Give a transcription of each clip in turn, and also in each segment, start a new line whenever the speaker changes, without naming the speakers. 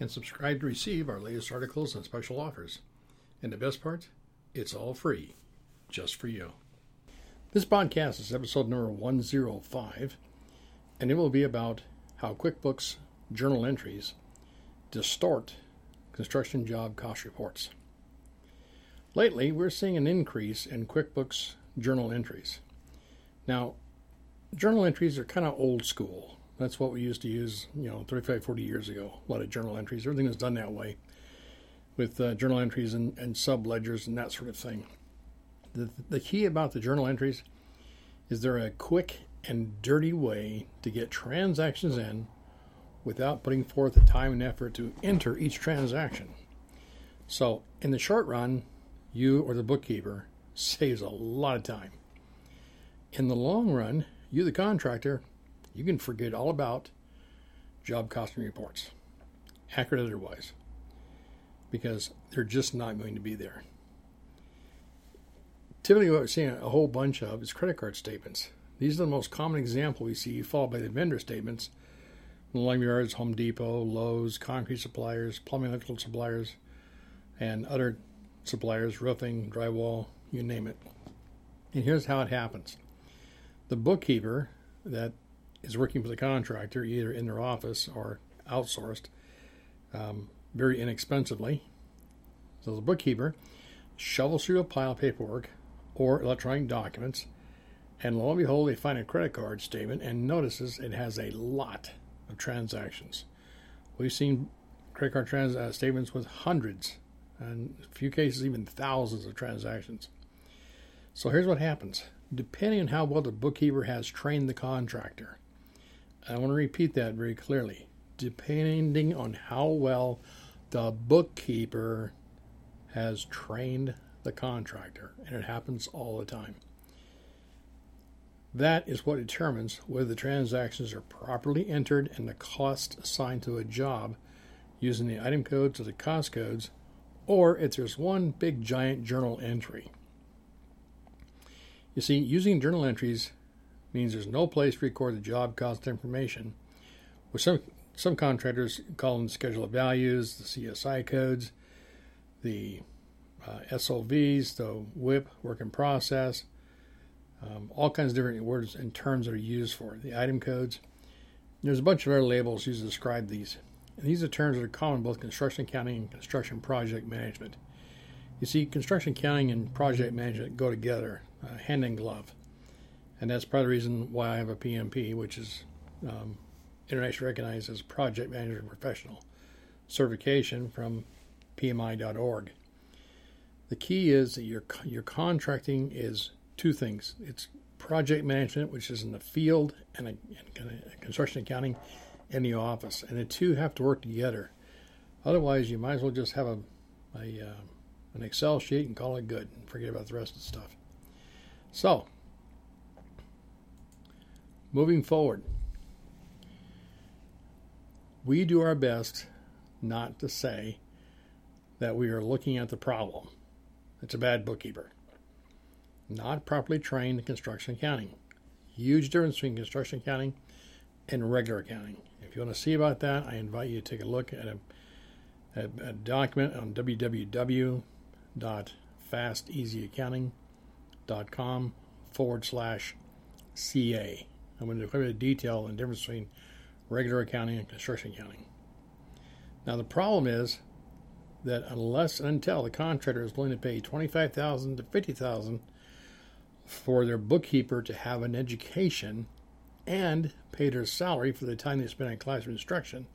and subscribe to receive our latest articles and special offers. And the best part, it's all free, just for you. This podcast is episode number 105, and it will be about how QuickBooks journal entries distort construction job cost reports. Lately, we're seeing an increase in QuickBooks journal entries. Now, journal entries are kind of old school. That's what we used to use, you know, 35, 40 years ago. A lot of journal entries. Everything was done that way with uh, journal entries and, and sub ledgers and that sort of thing. The, the key about the journal entries is they're a quick and dirty way to get transactions in without putting forth the time and effort to enter each transaction. So, in the short run, you or the bookkeeper saves a lot of time. In the long run, you, the contractor, you can forget all about job costing reports, accurate otherwise, because they're just not going to be there. Typically, what we're seeing a whole bunch of is credit card statements. These are the most common example we see, followed by the vendor statements. Lumberyards, Home Depot, Lowe's, concrete suppliers, plumbing electrical suppliers, and other suppliers, roofing, drywall, you name it. And here's how it happens the bookkeeper that is working for the contractor, either in their office or outsourced, um, very inexpensively. So the bookkeeper shovels through a pile of paperwork or electronic documents, and lo and behold, they find a credit card statement and notices it has a lot of transactions. We've seen credit card trans- uh, statements with hundreds, and a few cases even thousands of transactions. So here's what happens depending on how well the bookkeeper has trained the contractor. I want to repeat that very clearly. Depending on how well the bookkeeper has trained the contractor, and it happens all the time. That is what determines whether the transactions are properly entered and the cost assigned to a job using the item codes or the cost codes, or if there's one big giant journal entry. You see, using journal entries means there's no place to record the job cost information, which some, some contractors call them schedule of values, the CSI codes, the uh, the WIP, work in process, um, all kinds of different words and terms that are used for it, the item codes. There's a bunch of other labels used to describe these. And these are terms that are common both construction accounting and construction project management. You see, construction accounting and project management go together, uh, hand in glove. And that's part of the reason why I have a PMP, which is um, internationally recognized as Project Manager Professional certification from PMI.org. The key is that your your contracting is two things. It's project management, which is in the field, and, a, and construction accounting in the office, and the two have to work together. Otherwise, you might as well just have a, a uh, an Excel sheet and call it good, and forget about the rest of the stuff. So, moving forward, we do our best not to say that we are looking at the problem. It's a bad bookkeeper. Not properly trained in construction accounting. Huge difference between construction accounting and regular accounting. If you want to see about that, I invite you to take a look at a, a, a document on www.fasteasyaccounting.com forward slash CA. I'm going to quite a bit of detail on the difference between regular accounting and construction accounting. Now, the problem is that unless and until the contractor is willing to pay 25,000 to 50,000 for their bookkeeper to have an education and pay their salary for the time they spend in classroom instruction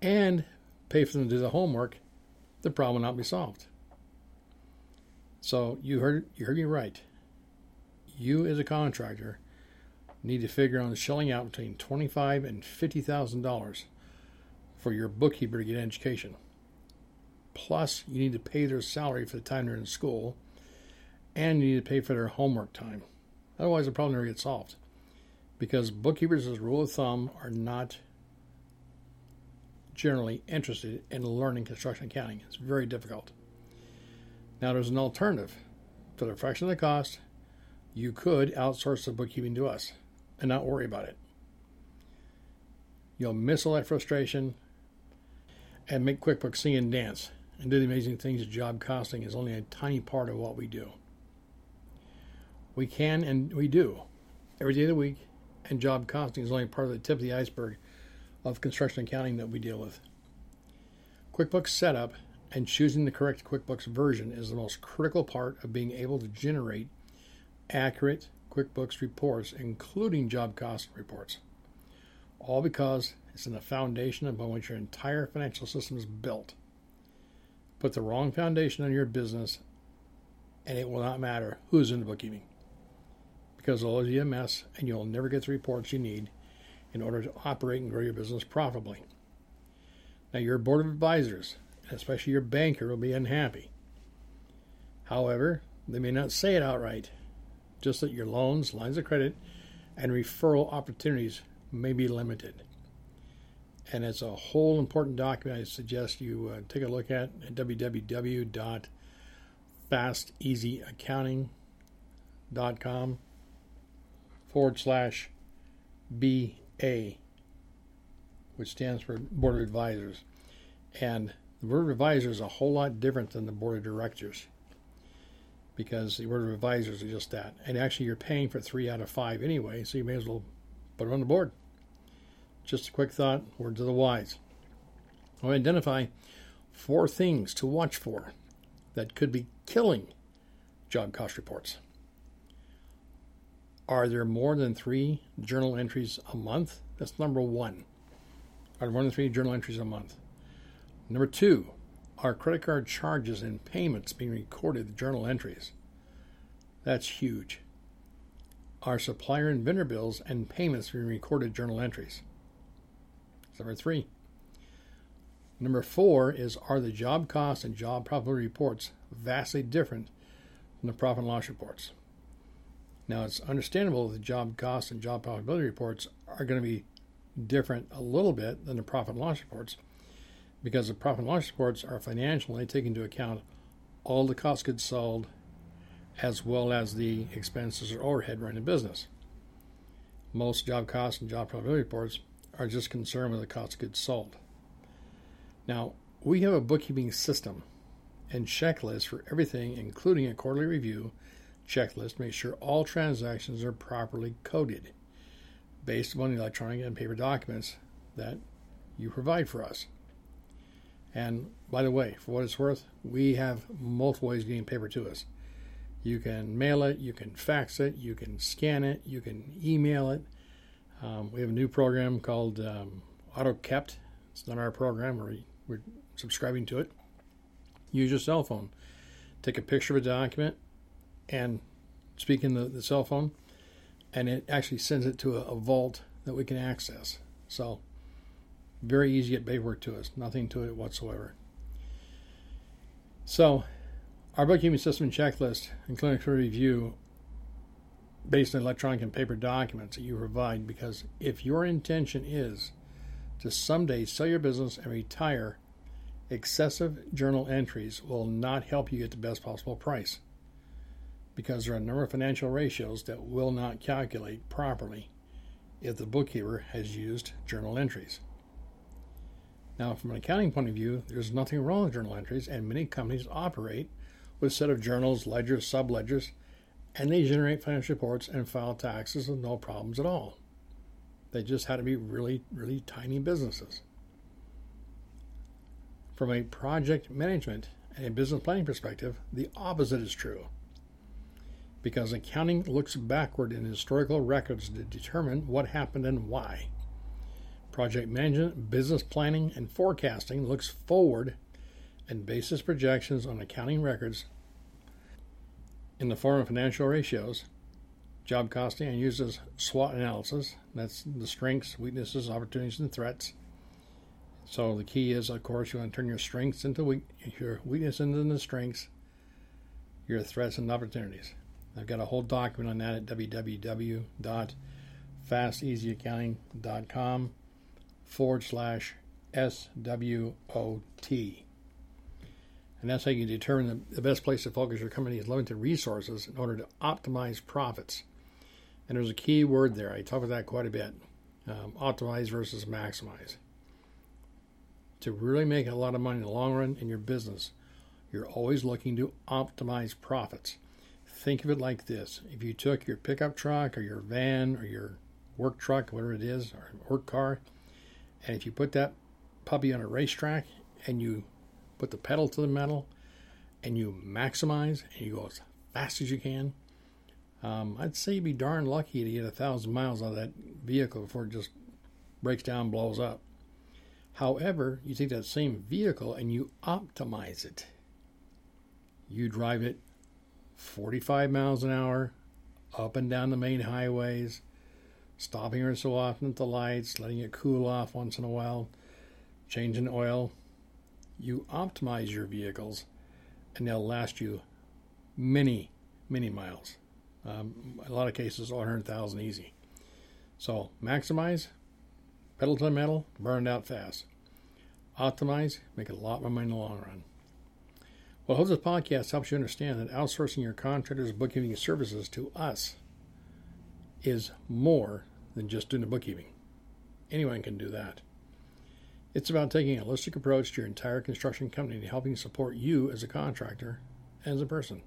and pay for them to do the homework, the problem will not be solved. So you heard you heard me right. You as a contractor need to figure on shelling out between twenty five and fifty thousand dollars for your bookkeeper to get an education. plus you need to pay their salary for the time they're in school, and you need to pay for their homework time. Otherwise, the problem never gets solved. Because bookkeepers, as a rule of thumb, are not generally interested in learning construction accounting. It's very difficult. Now, there's an alternative. For the fraction of the cost, you could outsource the bookkeeping to us and not worry about it. You'll miss all that frustration and make QuickBooks sing and dance and do the amazing things job costing is only a tiny part of what we do. We can and we do every day of the week, and job costing is only part of the tip of the iceberg of construction accounting that we deal with. QuickBooks setup and choosing the correct QuickBooks version is the most critical part of being able to generate accurate QuickBooks reports, including job cost reports. All because it's in the foundation upon which your entire financial system is built. Put the wrong foundation on your business, and it will not matter who's in the bookkeeping. Because it'll always be a mess, and you'll never get the reports you need in order to operate and grow your business profitably. Now, your board of advisors, especially your banker, will be unhappy. However, they may not say it outright, just that your loans, lines of credit, and referral opportunities may be limited. And it's a whole important document I suggest you uh, take a look at at www.fasteasyaccounting.com forward slash BA, which stands for Board of Advisors. And the Board of Advisors is a whole lot different than the Board of Directors because the Board of Advisors is just that. And actually, you're paying for three out of five anyway, so you may as well put it on the board. Just a quick thought, words of the wise. I'll identify four things to watch for that could be killing job cost reports. Are there more than three journal entries a month? That's number one. Are there more than three journal entries a month? Number two, are credit card charges and payments being recorded in journal entries? That's huge. Are supplier and vendor bills and payments being recorded journal entries? Number three. Number four is are the job costs and job profitability reports vastly different from the profit and loss reports? Now, it's understandable that the job costs and job profitability reports are going to be different a little bit than the profit and loss reports because the profit and loss reports are financial and they take into account all the cost goods sold as well as the expenses or overhead running a business. Most job costs and job profitability reports are just concerned with the cost of goods sold. Now, we have a bookkeeping system and checklist for everything, including a quarterly review checklist, to make sure all transactions are properly coded based on the electronic and paper documents that you provide for us. And by the way, for what it's worth, we have multiple ways of getting paper to us. You can mail it, you can fax it, you can scan it, you can email it, um, we have a new program called um, AutoKept. It's not our program, we're, we're subscribing to it. Use your cell phone. Take a picture of a document and speak in the, the cell phone, and it actually sends it to a, a vault that we can access. So, very easy to get paperwork to us, nothing to it whatsoever. So, our bookkeeping system checklist and clinical review based on electronic and paper documents that you provide because if your intention is to someday sell your business and retire, excessive journal entries will not help you get the best possible price because there are a number of financial ratios that will not calculate properly if the bookkeeper has used journal entries. Now, from an accounting point of view, there's nothing wrong with journal entries, and many companies operate with a set of journals, ledgers, subledgers, and they generate financial reports and file taxes with no problems at all. They just had to be really, really tiny businesses. From a project management and a business planning perspective, the opposite is true. Because accounting looks backward in historical records to determine what happened and why. Project management, business planning, and forecasting looks forward and bases projections on accounting records in the form of financial ratios, job costing, and uses SWOT analysis. That's the strengths, weaknesses, opportunities, and threats. So the key is, of course, you want to turn your strengths into weak, your weakness into the strengths, your threats and opportunities. I've got a whole document on that at www.fasteasyaccounting.com forward slash SWOT. And that's how you determine the, best place to focus your company's limited resources in order to optimize profits. And there's a key word there. I talk about that quite a bit um, optimize versus maximize. To really make a lot of money in the long run in your business, you're always looking to optimize profits. Think of it like this if you took your pickup truck or your van or your work truck, whatever it is, or work car, and if you put that puppy on a racetrack and you put the pedal to the metal and you maximize and you go as fast as you can, um, I'd say you'd be darn lucky to get a thousand miles out of that vehicle before it just breaks down blows up. However, you take that same vehicle and you optimize it. You drive it 45 miles an hour up and down the main highways, stopping every so often at the lights, letting it cool off once in a while, changing oil. You optimize your vehicles and they'll last you many, many miles. Um, a lot of cases, 100,000 easy. So maximize, pedal to the metal, burn it out fast. Optimize, make a lot more money in the long run. Well, I hope this podcast helps you understand that outsourcing your contractors' bookkeeping services to us is more than just doing the bookkeeping. Anyone can do that. It's about taking a holistic approach to your entire construction company and helping support you as a contractor and as a person.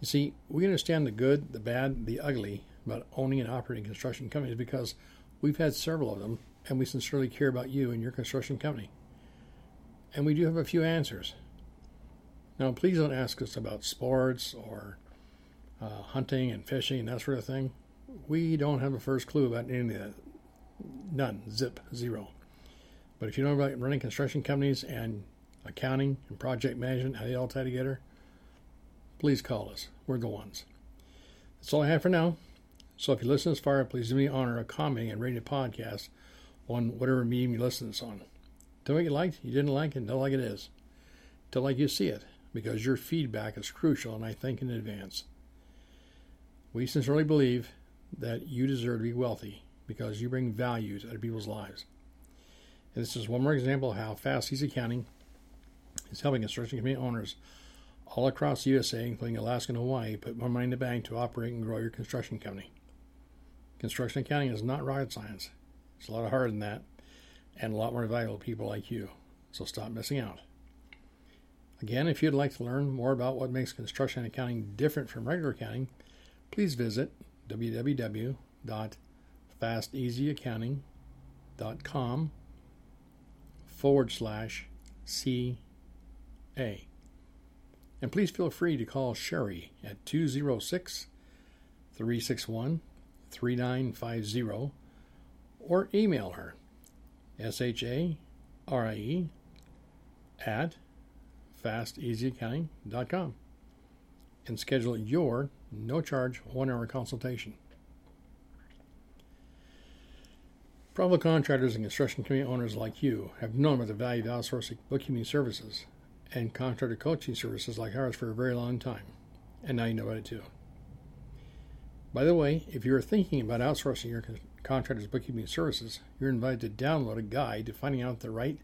You see, we understand the good, the bad, the ugly about owning and operating construction companies because we've had several of them and we sincerely care about you and your construction company. And we do have a few answers. Now, please don't ask us about sports or uh, hunting and fishing and that sort of thing. We don't have a first clue about any of that. None. Zip. Zero. But if you know about running construction companies and accounting and project management, how they all tie together, please call us. We're the ones. That's all I have for now. So if you listen this far, please do me the honor of commenting and rating the podcast on whatever medium you listen to this on. Tell me what you liked, you didn't like it, tell like it is. Tell like you see it, because your feedback is crucial and I think in advance. We sincerely believe that you deserve to be wealthy because you bring value to other people's lives. And this is one more example of how Fast Easy Accounting is helping construction company owners all across the USA, including Alaska and Hawaii, put more money in the bank to operate and grow your construction company. Construction accounting is not rocket science. It's a lot harder than that, and a lot more valuable to people like you. So stop missing out. Again, if you'd like to learn more about what makes construction accounting different from regular accounting, please visit www.fasteasyaccounting.com forward slash CA. And please feel free to call Sharie at 206 361 3950 or email her S-H-A-R-I-E at fasteasyaccounting.com and schedule your no charge one hour consultation. Probable contractors and construction company owners like you have known about the value of outsourcing bookkeeping services and contractor coaching services like ours for a very long time, and now you know about it too. By the way, if you are thinking about outsourcing your contractor's bookkeeping services, you're invited to download a guide to finding out the right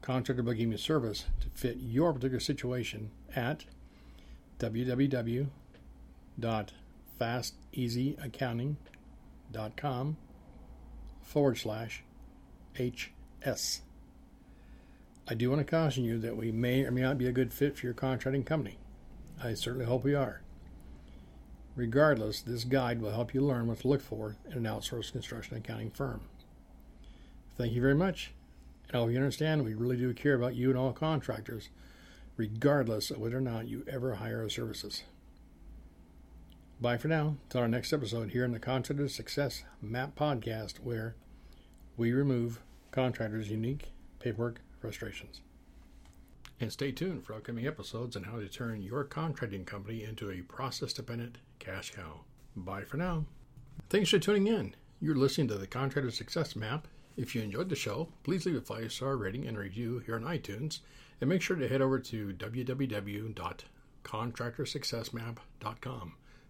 contractor bookkeeping service to fit your particular situation at www.fasteasyaccounting.com forward slash HS. I do want to caution you that we may or may not be a good fit for your contracting company. I certainly hope we are. Regardless, this guide will help you learn what to look for in an outsourced construction accounting firm. Thank you very much. And I hope you understand we really do care about you and all contractors, regardless of whether or not you ever hire our services. Bye for now. Till our next episode here in the Contractor Success Map podcast, where we remove contractors' unique paperwork frustrations. And stay tuned for upcoming episodes on how to turn your contracting company into a process dependent cash cow. Bye for now. Thanks for tuning in. You're listening to the Contractor Success Map, If you enjoyed the show, please leave a five star rating and review here on iTunes, and make sure to head over to www.contractorsuccessmap.com